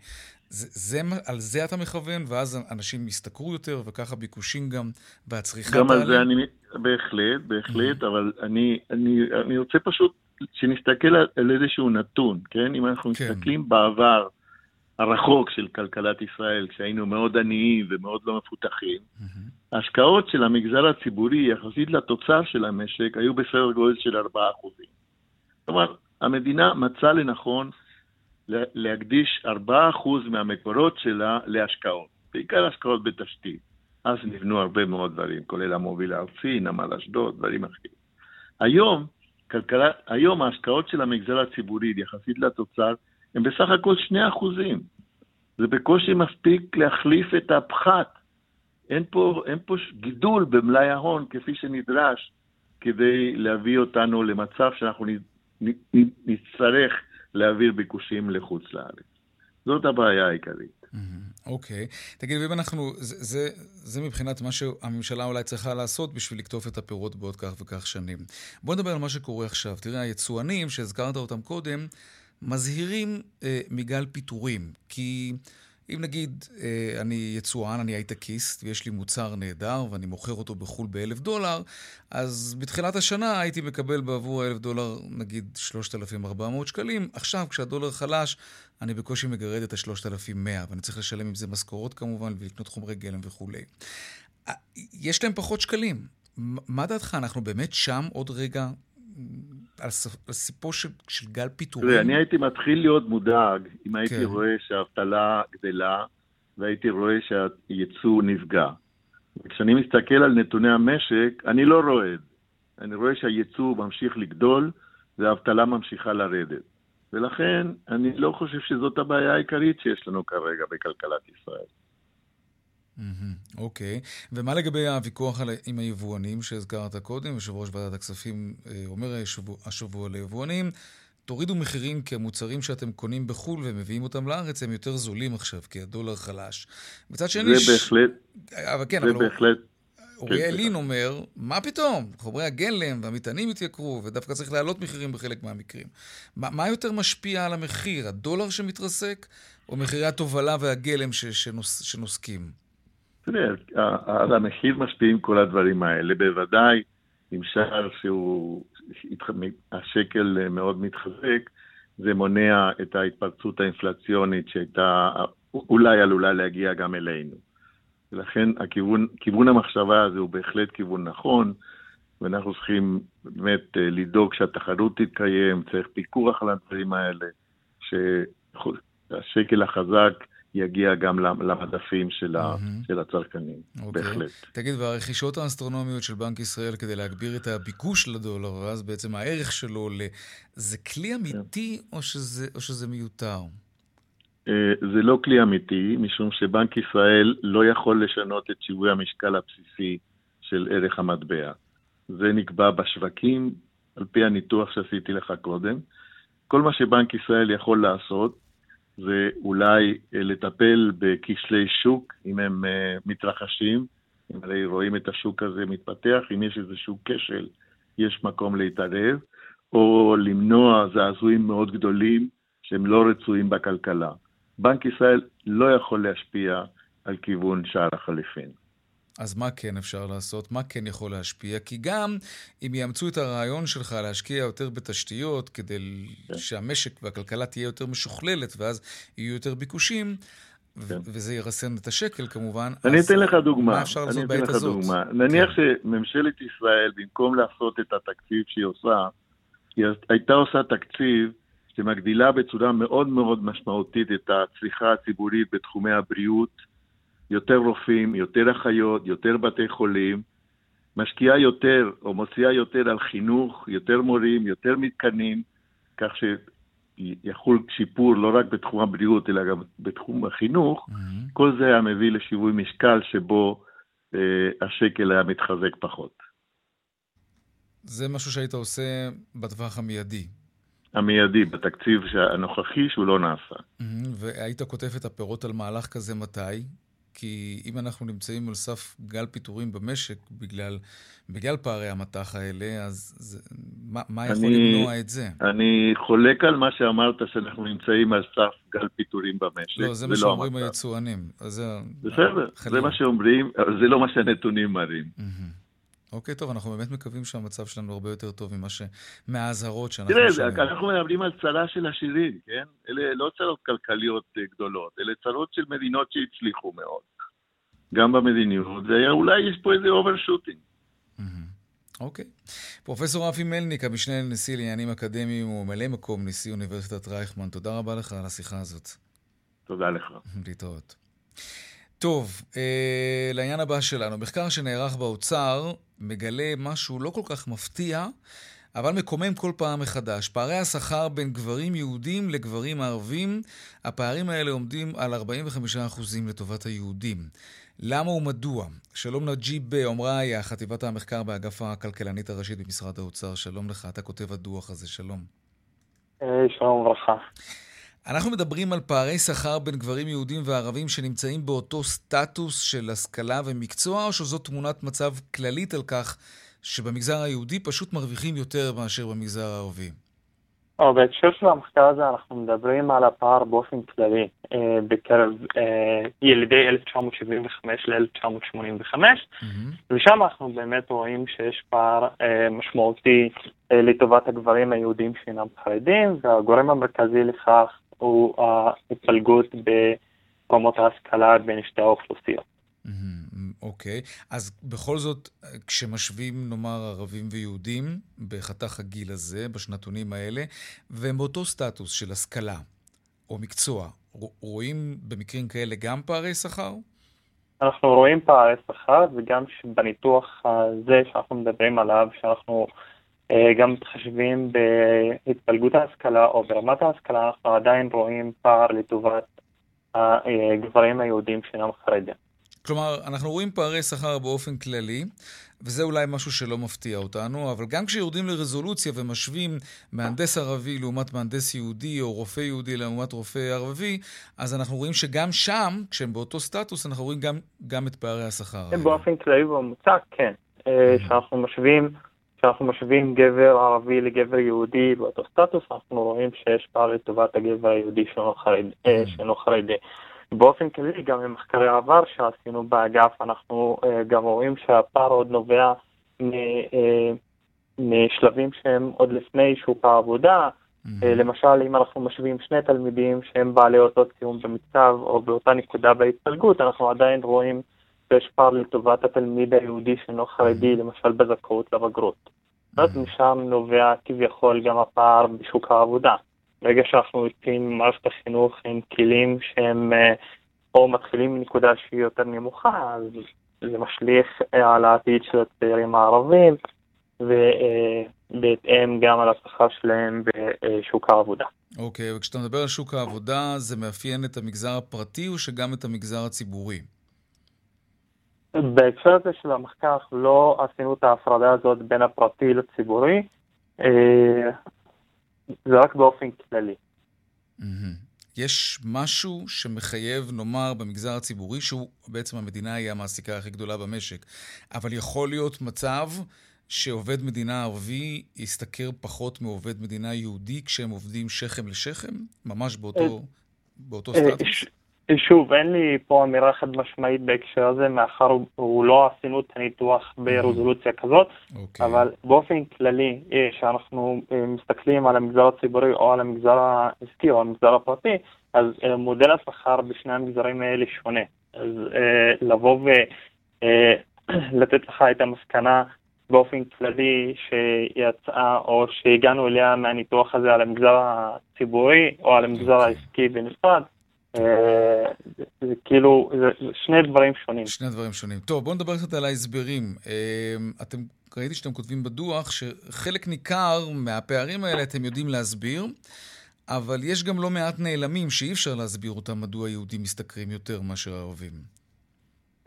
זה, זה, על זה אתה מכוון, ואז אנשים ישתכרו יותר, וככה ביקושים גם, והצריכה גם על? זה אני, בהחלט, בהחלט, אבל אני, אני, אני רוצה פשוט שנסתכל על, על איזשהו נתון, כן? אם אנחנו מסתכלים בעבר הרחוק של כלכלת ישראל, כשהיינו מאוד עניים ומאוד לא מפותחים, ההשקעות של המגזר הציבורי יחסית לתוצר של המשק היו בסדר גודל של 4%. כלומר, המדינה מצאה לנכון לה- להקדיש 4% מהמקורות שלה להשקעות, בעיקר השקעות בתשתית. אז נבנו הרבה מאוד דברים, כולל המוביל הארצי, נמל אשדוד, דברים אחרים. היום, כלכלה, היום ההשקעות של המגזר הציבורי יחסית לתוצר הם בסך הכל 2 אחוזים. זה בקושי מספיק להחליף את הפחת. אין פה, אין פה גידול במלאי ההון כפי שנדרש כדי להביא אותנו למצב שאנחנו נצטרך להעביר ביקושים לחוץ לארץ. זאת הבעיה העיקרית. אוקיי. תגיד, ואם אנחנו, זה, זה, זה מבחינת מה שהממשלה אולי צריכה לעשות בשביל לקטוף את הפירות בעוד כך וכך שנים. בוא נדבר על מה שקורה עכשיו. תראה, היצואנים, שהזכרת אותם קודם, מזהירים אה, מגל פיטורים. כי אם נגיד אה, אני יצואן, אני הייטקיסט, ויש לי מוצר נהדר, ואני מוכר אותו בחו"ל באלף דולר, אז בתחילת השנה הייתי מקבל בעבור האלף דולר, נגיד 3,400 שקלים. עכשיו, כשהדולר חלש, אני בקושי מגרד את ה-3,100, ואני צריך לשלם עם זה משכורות כמובן, ולקנות חומרי גלם וכולי. יש להם פחות שקלים. מה דעתך, אנחנו באמת שם עוד רגע על ס- על סיפו של, של גל פיטורים? תראה, אני הייתי מתחיל להיות מודאג אם הייתי כן. רואה שהאבטלה גדלה והייתי רואה שהייצוא נפגע. וכשאני מסתכל על נתוני המשק, אני לא רואה את זה. אני רואה שהייצוא ממשיך לגדול והאבטלה ממשיכה לרדת. ולכן אני לא חושב שזאת הבעיה העיקרית שיש לנו כרגע בכלכלת ישראל. אוקיי. ומה לגבי הוויכוח על, עם היבואנים שהזכרת קודם? יושב ראש ועדת הכספים אה, אומר השבוע, השבוע ליבואנים, תורידו מחירים כי המוצרים שאתם קונים בחו"ל ומביאים אותם לארץ הם יותר זולים עכשיו, כי הדולר חלש. מצד שני... זה בהחלט, אבל כן, זה אבל בהחלט, אוריאל כן, לין אומר, מה פתאום? חומרי הגלם והמטענים התייקרו, ודווקא צריך להעלות מחירים בחלק מהמקרים. מה, מה יותר משפיע על המחיר, הדולר שמתרסק, או מחירי התובלה והגלם ש, שנוס, שנוסקים? תראה, על המחיר משפיעים כל הדברים האלה. בוודאי, עם שער שהוא, השקל מאוד מתחזק, זה מונע את ההתפרצות האינפלציונית שהייתה אולי עלולה להגיע גם אלינו. ולכן הכיוון, כיוון המחשבה הזה הוא בהחלט כיוון נכון, ואנחנו צריכים באמת אה, לדאוג שהתחרות תתקיים, צריך פיקוח על הדברים האלה, שהשקל החזק יגיע גם למדפים של, ה, של הצרכנים, okay. אוקיי. בהחלט. תגיד, והרכישות האסטרונומיות של בנק ישראל כדי להגביר את הביקוש לדולר, ואז בעצם הערך שלו, זה כלי אמיתי או שזה, או שזה מיותר? אה, זה לא כלי אמיתי, משום שבנק ישראל לא יכול לשנות את שיווי המשקל הבסיסי של ערך המטבע. זה נקבע בשווקים, על פי הניתוח שעשיתי לך קודם. כל מה שבנק ישראל יכול לעשות זה אולי אה, לטפל בכשלי שוק, אם הם אה, מתרחשים, אם הרי רואים את השוק הזה מתפתח, אם יש איזשהו כשל, יש מקום להתערב, או למנוע זעזועים מאוד גדולים שהם לא רצויים בכלכלה. בנק ישראל לא יכול להשפיע על כיוון שער החליפין. אז מה כן אפשר לעשות? מה כן יכול להשפיע? כי גם אם יאמצו את הרעיון שלך להשקיע יותר בתשתיות כדי כן. שהמשק והכלכלה תהיה יותר משוכללת ואז יהיו יותר ביקושים, כן. וזה ירסן את השקל כמובן, אני אתן לך דוגמה. מה אפשר לעשות בעת הזאת? דוגמה. נניח כן. שממשלת ישראל, במקום לעשות את התקציב שהיא עושה, היא הייתה עושה תקציב שמגדילה בצורה מאוד מאוד משמעותית את הצריכה הציבורית בתחומי הבריאות, יותר רופאים, יותר אחיות, יותר בתי חולים, משקיעה יותר או מוציאה יותר על חינוך, יותר מורים, יותר מתקנים, כך שיחול שיפור לא רק בתחום הבריאות, אלא גם בתחום החינוך, mm-hmm. כל זה היה מביא לשיווי משקל שבו אה, השקל היה מתחזק פחות. זה משהו שהיית עושה בטווח המיידי. המיידי, בתקציב הנוכחי שהוא לא נעשה. Mm-hmm. והיית כותב את הפירות על מהלך כזה מתי? כי אם אנחנו נמצאים על סף גל פיטורים במשק בגלל, בגלל פערי המטח האלה, אז זה, מה, מה יכול אני, למנוע את זה? אני חולק על מה שאמרת, שאנחנו נמצאים על סף גל פיטורים במשק. לא, זה מה שאומרים היצואנים. בסדר, זה מה שאומרים, זה לא מה שהנתונים מראים. Mm-hmm. אוקיי, טוב, אנחנו באמת מקווים שהמצב שלנו הרבה יותר טוב ממה ש... מהאזהרות שאנחנו שומעים. תראה, אנחנו מדברים על צרה של עשירים, כן? אלה לא צרות כלכליות אה, גדולות, אלה צרות של מדינות שהצליחו מאוד. גם במדיניות, ואולי יש פה איזה overshooting. אוקיי. פרופסור רפי מלניק, המשנה לנשיא לעניינים אקדמיים וממלא מקום נשיא אוניברסיטת רייכמן, תודה רבה לך על השיחה הזאת. תודה לך. להתראות. טוב, אה, לעניין הבא שלנו. מחקר שנערך באוצר מגלה משהו לא כל כך מפתיע, אבל מקומם כל פעם מחדש. פערי השכר בין גברים יהודים לגברים ערבים, הפערים האלה עומדים על 45% לטובת היהודים. למה ומדוע? שלום נג'יב עמראיה, חטיבת המחקר באגף הכלכלנית הראשית במשרד האוצר. שלום לך, אתה כותב הדוח הזה, שלום. אה, שלום וברכה. אנחנו מדברים על פערי שכר בין גברים יהודים וערבים שנמצאים באותו סטטוס של השכלה ומקצוע, או שזו תמונת מצב כללית על כך שבמגזר היהודי פשוט מרוויחים יותר מאשר במגזר הערבי? או, בהקשר של המחקר הזה אנחנו מדברים על הפער באופן כללי אה, בקרב אה, ילידי 1975 ל-1985 mm-hmm. ושם אנחנו באמת רואים שיש פער אה, משמעותי אה, לטובת הגברים היהודים שאינם חרדים והגורם המרכזי לכך הוא ההתפלגות ברמות ההשכלה בין שתי האוכלוסיות. אוקיי, okay. אז בכל זאת, כשמשווים, נאמר, ערבים ויהודים בחתך הגיל הזה, בשנתונים האלה, והם באותו סטטוס של השכלה או מקצוע, רואים במקרים כאלה גם פערי שכר? אנחנו רואים פערי שכר, וגם בניתוח הזה שאנחנו מדברים עליו, שאנחנו אה, גם מתחשבים בהתפלגות ההשכלה או ברמת ההשכלה, אנחנו עדיין רואים פער לטובת הגברים היהודים שאינם חרדים. כלומר, אנחנו רואים פערי שכר באופן כללי, וזה אולי משהו שלא מפתיע אותנו, אבל גם כשיורדים לרזולוציה ומשווים מהנדס ערבי לעומת מהנדס יהודי, או רופא יהודי לעומת רופא ערבי, אז אנחנו רואים שגם שם, כשהם באותו סטטוס, אנחנו רואים גם, גם את פערי השכר. באופן כללי בממוצע, כן. אה, כשאנחנו משווים... כשאנחנו משווים גבר ערבי לגבר יהודי באותו סטטוס, אנחנו רואים שיש פער לטובת הגבר היהודי שאינו חרדי. אה, חרדי. באופן כללי, גם ממחקרי עבר שעשינו באגף, אנחנו uh, גם רואים שהפער עוד נובע uh, משלבים שהם עוד לפני שוק העבודה, אה, למשל, אם אנחנו משווים שני תלמידים שהם בעלי אותו ציון במצב או באותה נקודה בהתפלגות, אנחנו עדיין רואים שיש פער לטובת התלמיד היהודי שאינו חרדי, למשל בזכאות לבגרות. אז משם נובע כביכול גם הפער בשוק העבודה. ברגע שאנחנו יוצאים ממערכת החינוך עם כלים שהם אה, או מתחילים מנקודה שהיא יותר נמוכה, אז זה משליך אה, על העתיד של הצעירים הערבים, ובהתאם גם על השכר שלהם בשוק העבודה. אוקיי, okay, וכשאתה מדבר על שוק העבודה, זה מאפיין את המגזר הפרטי או שגם את המגזר הציבורי? בהקשר הזה של המחקר לא עשינו את ההפרדה הזאת בין הפרטי לציבורי, אה, זה רק באופן כללי. יש משהו שמחייב, נאמר, במגזר הציבורי, שהוא בעצם המדינה היא המעסיקה הכי גדולה במשק, אבל יכול להיות מצב שעובד מדינה ערבי ישתכר פחות מעובד מדינה יהודי כשהם עובדים שכם לשכם? ממש באותו, באותו סטטוס? שוב, אין לי פה אמירה חד משמעית בהקשר הזה, מאחר הוא לא עשינו את הניתוח ברזולוציה כזאת, okay. אוקיי. אבל באופן כללי, כשאנחנו אה, מסתכלים על המגזר הציבורי או על המגזר העסקי או על המגזר הפרטי, אז אה, מודל השכר בשני המגזרים האלה שונה. אז אה, לבוא ולתת לך את המסקנה באופן כללי שיצאה או שהגענו אליה מהניתוח הזה על המגזר הציבורי או על המגזר okay. העסקי בנפרד, אה, זה כאילו, זה שני דברים שונים. שני דברים שונים. טוב, בואו נדבר קצת על ההסברים. אה, אתם, ראיתי שאתם כותבים בדוח שחלק ניכר מהפערים האלה אתם יודעים להסביר, אבל יש גם לא מעט נעלמים שאי אפשר להסביר אותם מדוע יהודים משתכרים יותר מאשר ערבים.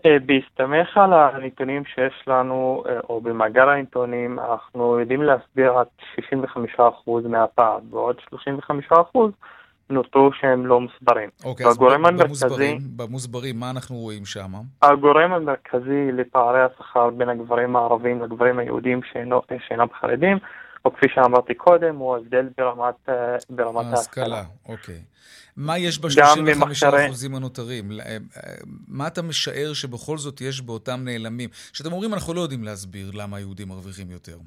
אה, בהסתמך על הנתונים שיש לנו, או במאגר הנתונים, אנחנו יודעים להסביר עד 65% מהפער, ועוד 35% נותרו שהם לא מוסברים. אוקיי, אז במוסברים, במוסברים, מה אנחנו רואים שם? הגורם המרכזי לפערי השכר בין הגברים הערבים לגברים היהודים שאינו, שאינם חרדים, או כפי שאמרתי קודם, הוא ההבדל ברמת, אה, ברמת ההשכלה. אוקיי. מה יש ב-35% הנותרים? אה, אה, מה אתה משער שבכל זאת יש באותם נעלמים? שאתם אומרים, אנחנו לא יודעים להסביר למה היהודים מרוויחים יותר.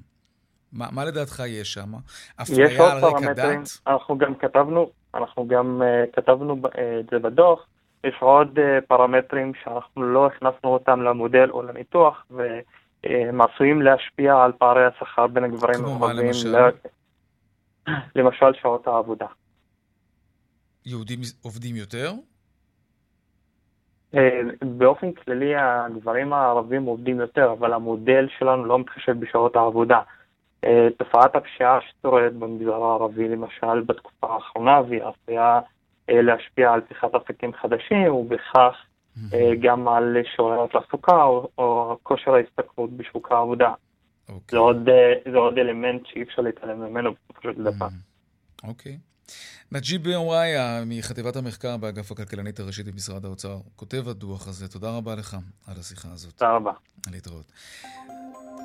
מה, מה לדעתך יש שם? אפליה על רקע דת? אנחנו גם כתבנו, אנחנו גם uh, כתבנו uh, את זה בדוח, יש עוד uh, פרמטרים שאנחנו לא הכנסנו אותם למודל או לניתוח, והם עשויים להשפיע על פערי השכר בין הגברים הערבים. למשל? למשל שעות העבודה. יהודים עובדים יותר? באופן כללי הגברים הערבים עובדים יותר, אבל המודל שלנו לא מתחשב בשעות העבודה. אה, תופעת הפשיעה ששורדת במגזר הערבי למשל בתקופה האחרונה והיא עשויה אה, להשפיע על פתיחת עסקים חדשים ובכך אה, גם על שיעורי התעסוקה או, כושר ההשתכרות בשוק העבודה. Okay. אוקיי. זה, עוד, זה עוד אלמנט שאי אפשר להתעלם ממנו בסופו של דבר. אוקיי. נג'יב אומריה מחטיבת המחקר באגף הכלכלנית הראשית במשרד האוצר, כותב הדוח הזה. תודה רבה לך על השיחה הזאת. תודה רבה. להתראות.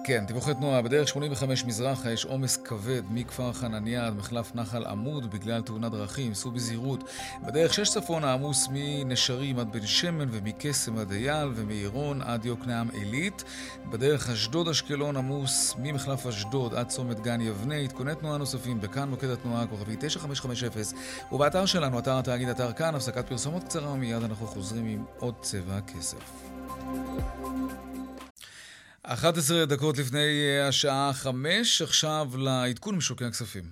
כן, דיווחי תנועה. בדרך 85 מזרחה יש עומס כבד מכפר חנניה עד מחלף נחל עמוד בגלל תאונת דרכים. סעו בזהירות. בדרך 6 צפונה עמוס מנשרים עד בן שמן ומקסם עד אייל ומעירון עד יוקנעם עילית. בדרך אשדוד אשקלון עמוס ממחלף אשדוד עד צומת גן יבנה. עדכוני תנועה נוספים בכאן מוקד התנועה כוכבי 9550 ובאתר שלנו, אתר התאגיד אתר כאן, הפסקת פרסומות קצרה ומיד אנחנו חוזרים עם עוד צבע הכסף. 11 דקות לפני אה, השעה 5, עכשיו לעדכון משוקי הכספים.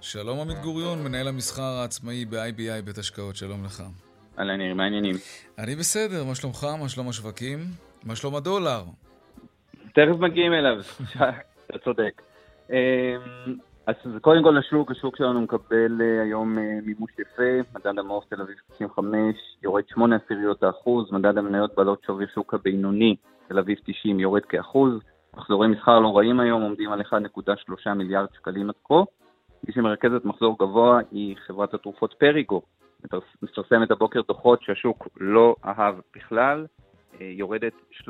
שלום עמית גוריון, מנהל המסחר העצמאי ב-IBI בית השקעות, שלום לך. אהלן ניר, מה העניינים? אני בסדר, מה שלומך? מה שלום השווקים? מה שלום הדולר? תכף מגיעים אליו, אתה צודק. אז קודם כל השוק, השוק שלנו מקבל uh, היום uh, מימוש יפה, מדד המעוף תל אביב 35 יורד 8 עשיריות האחוז, מדד המניות בעלות שווי שוק הבינוני תל אביב 90 יורד כאחוז, מחזורי מסחר לא רעים היום, עומדים על 1.3 מיליארד שקלים עד כה. מי שמרכזת מחזור גבוה היא חברת התרופות פריגו, מפרסמת הבוקר דוחות שהשוק לא אהב בכלל, uh, יורדת 13%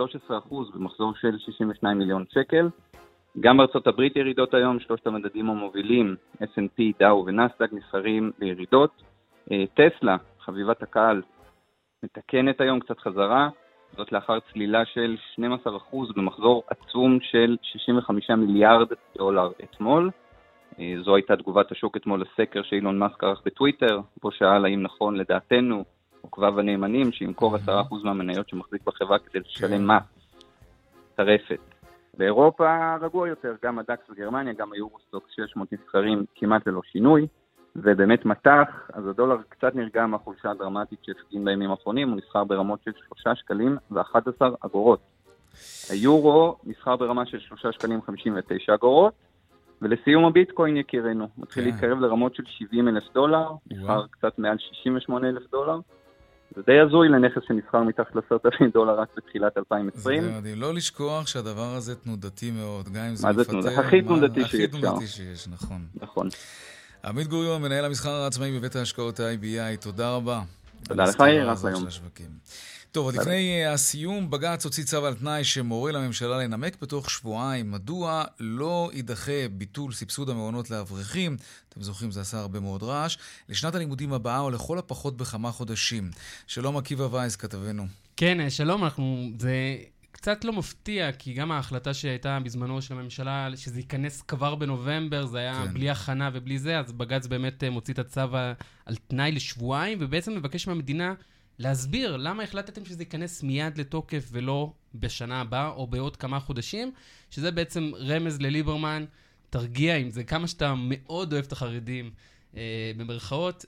במחזור של 62 מיליון שקל. גם בארצות הברית ירידות היום, שלושת המדדים המובילים, S&P, דאו ונסדק, נסחרים לירידות. אה, טסלה, חביבת הקהל, מתקנת היום קצת חזרה, זאת לאחר צלילה של 12% במחזור עצום של 65 מיליארד דולר אתמול. אה, זו הייתה תגובת השוק אתמול לסקר שאילון מאסק ערך בטוויטר, בו שאל האם נכון לדעתנו, עוקביו הנאמנים, שימכור 10% מהמניות שמחזיק בחברה כדי לשלם מס טרפת. באירופה רגוע יותר, גם הדקס בגרמניה, גם היורוסטוק 600 נסחרים כמעט ללא שינוי, ובאמת מטח, אז הדולר קצת נרגע מהחולשה הדרמטית שהפגין בימים האחרונים, הוא נסחר ברמות של 3 שקלים ו-11 אגורות. היורו נסחר ברמה של 3 שקלים 59 אגורות, ולסיום הביטקוין יקירנו, מתחיל כן. להתקרב לרמות של 70 אלף דולר, נסחר קצת מעל 68 אלף דולר. זה די הזוי לנכס שנסחר מתחת ל-10,000 דולר רק בתחילת 2020. זה מדהים. לא לשכוח שהדבר הזה תנודתי מאוד, גם אם זה מה זה. תנודתי? הכי תנודתי הכי שאפשר. תנודתי שיש, נכון. נכון. עמית גוריון, מנהל המסחר העצמאי בבית ההשקעות ה-IBI, תודה רבה. תודה לך, יאיר, אחלה יום. טוב, עוד לפני אה, הסיום, בג"ץ הוציא צו על תנאי שמורה לממשלה לנמק בתוך שבועיים מדוע לא יידחה ביטול סבסוד המעונות לאברכים, אתם זוכרים, זה עשה הרבה מאוד רעש, לשנת הלימודים הבאה או לכל הפחות בכמה חודשים. שלום עקיבא וייס, כתבנו. כן, אה, שלום, אנחנו... זה קצת לא מפתיע, כי גם ההחלטה שהייתה בזמנו של הממשלה, שזה ייכנס כבר בנובמבר, זה היה כן. בלי הכנה ובלי זה, אז בג"ץ באמת אה, מוציא את הצו על תנאי לשבועיים, ובעצם מבקש מהמדינה להסביר למה החלטתם שזה ייכנס מיד לתוקף ולא בשנה הבאה או בעוד כמה חודשים, שזה בעצם רמז לליברמן, תרגיע עם זה, כמה שאתה מאוד אוהב את החרדים, אה, במרכאות.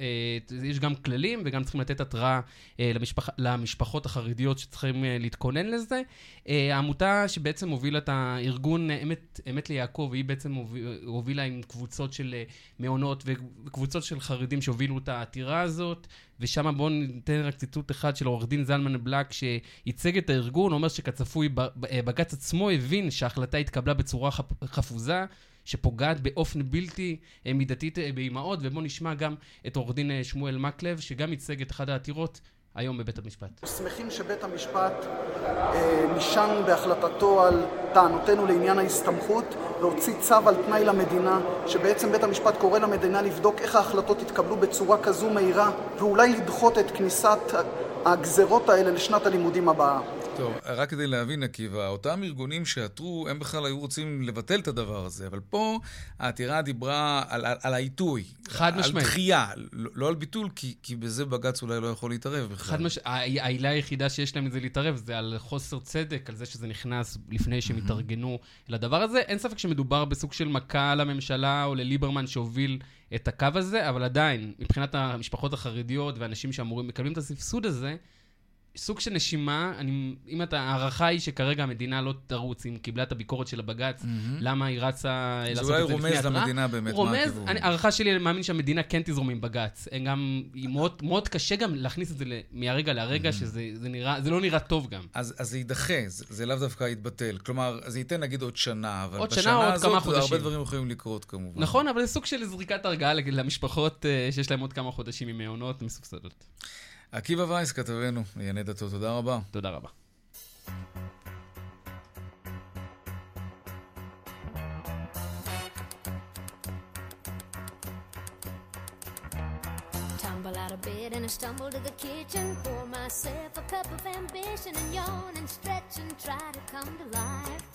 אה, יש גם כללים וגם צריכים לתת התראה אה, למשפח, למשפחות החרדיות שצריכים אה, להתכונן לזה. העמותה שבעצם הובילה את הארגון אמת, אמת ליעקב, היא בעצם הוביל- הובילה עם קבוצות של מעונות וקבוצות של חרדים שהובילו את העתירה הזאת, ושם בואו ניתן רק ציטוט אחד של עורך דין זלמן בלק שייצג את הארגון, אומר שכצפוי בג"ץ עצמו הבין שההחלטה התקבלה בצורה חפ- חפוזה. שפוגעת באופן בלתי אה, מידתית אה, באימהות, ובואו נשמע גם את עורך דין אה, שמואל מקלב, שגם ייצג את אחת העתירות היום בבית המשפט. שמחים שבית המשפט אה, נשען בהחלטתו על טענותינו לעניין ההסתמכות והוציא צו על תנאי למדינה, שבעצם בית המשפט קורא למדינה לבדוק איך ההחלטות יתקבלו בצורה כזו מהירה ואולי לדחות את כניסת הגזרות האלה לשנת הלימודים הבאה. טוב, רק כדי להבין, עקיבא, אותם ארגונים שעתרו, הם בכלל היו רוצים לבטל את הדבר הזה, אבל פה העתירה דיברה על, על, על העיתוי. חד על משמעית. דחייה, לא, לא על ביטול, כי, כי בזה בג"ץ אולי לא יכול להתערב בכלל. חד משמעית, העילה היחידה שיש להם זה להתערב, זה על חוסר צדק, על זה שזה נכנס לפני שהם התארגנו לדבר הזה. אין ספק שמדובר בסוג של מכה לממשלה או לליברמן שהוביל את הקו הזה, אבל עדיין, מבחינת המשפחות החרדיות ואנשים שאמורים, מקבלים את הסבסוד הזה, סוג של נשימה, אני, אם אתה, ההערכה היא שכרגע המדינה לא תרוץ, אם קיבלה את הביקורת של הבג"ץ, מהמם. למה היא רצה זה לעשות אולי את זה לפני רומז התראה. למדינה באמת מה רומז, הכיוון. אני- הערכה שלי, אני מאמין שהמדינה כן תזרום עם בג"ץ. גם, היא מאוד, מאוד קשה גם להכניס את זה מהרגע להרגע, שזה זה נראה, זה לא נראה טוב גם. אז, אז זה יידחה, זה, זה לאו דווקא יתבטל. כלומר, זה ייתן נגיד עוד שנה, אבל עוד בשנה עוד הזאת כמה הרבה. דברים יכולים לקרות כמובן. נכון, אבל זה סוג של זריקת הרגעה למשפחות אה, שיש להם עוד כמה חודשים עם מעונות מסובסדות. עקיבא וייס, כתבנו, לענייני דתות, תודה רבה. תודה רבה. Tumble out of bed and I stumble to the kitchen. Pour myself a cup of ambition and yawn and stretch and try to come to life.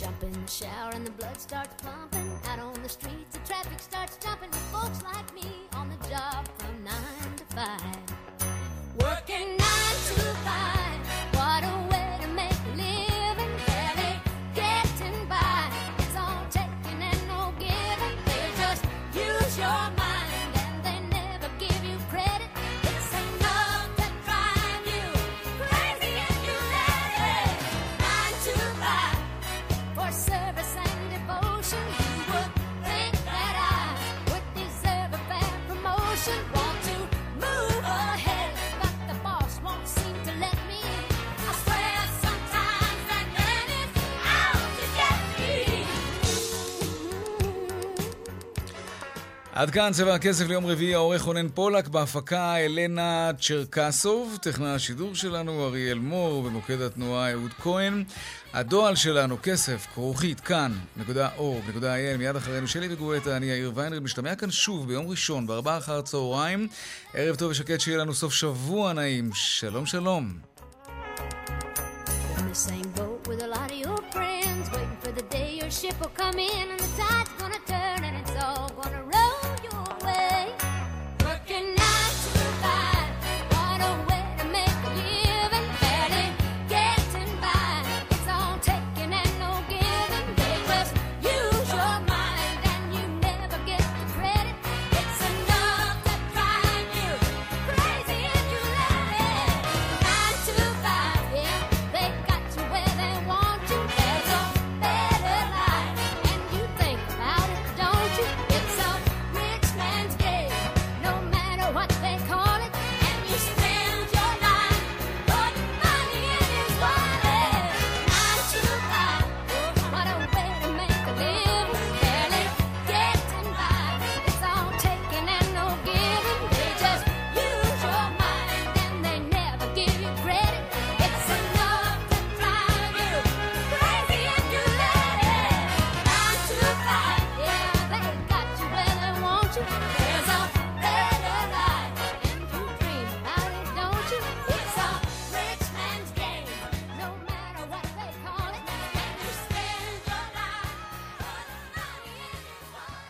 Jump in the shower and the blood starts pumping. Out on the streets, the traffic starts jumping with folks like me on the job alive. עד כאן צבע הכסף ליום רביעי, העורך רונן פולק, בהפקה אלנה צ'רקסוב, טכנן השידור שלנו אריאל מור, במוקד התנועה אהוד כהן. הדואל שלנו, כסף, כרוכית, כאן, נקודה אור, נקודה אייל, מיד אחרינו שלי וגואטה, אני יאיר ויינרד, משתמע כאן שוב ביום ראשון, בארבעה אחר הצהריים. ערב טוב ושקט, שיהיה לנו סוף שבוע נעים. שלום שלום. in the same boat with a lot of your friends, waiting for the day your ship will come in and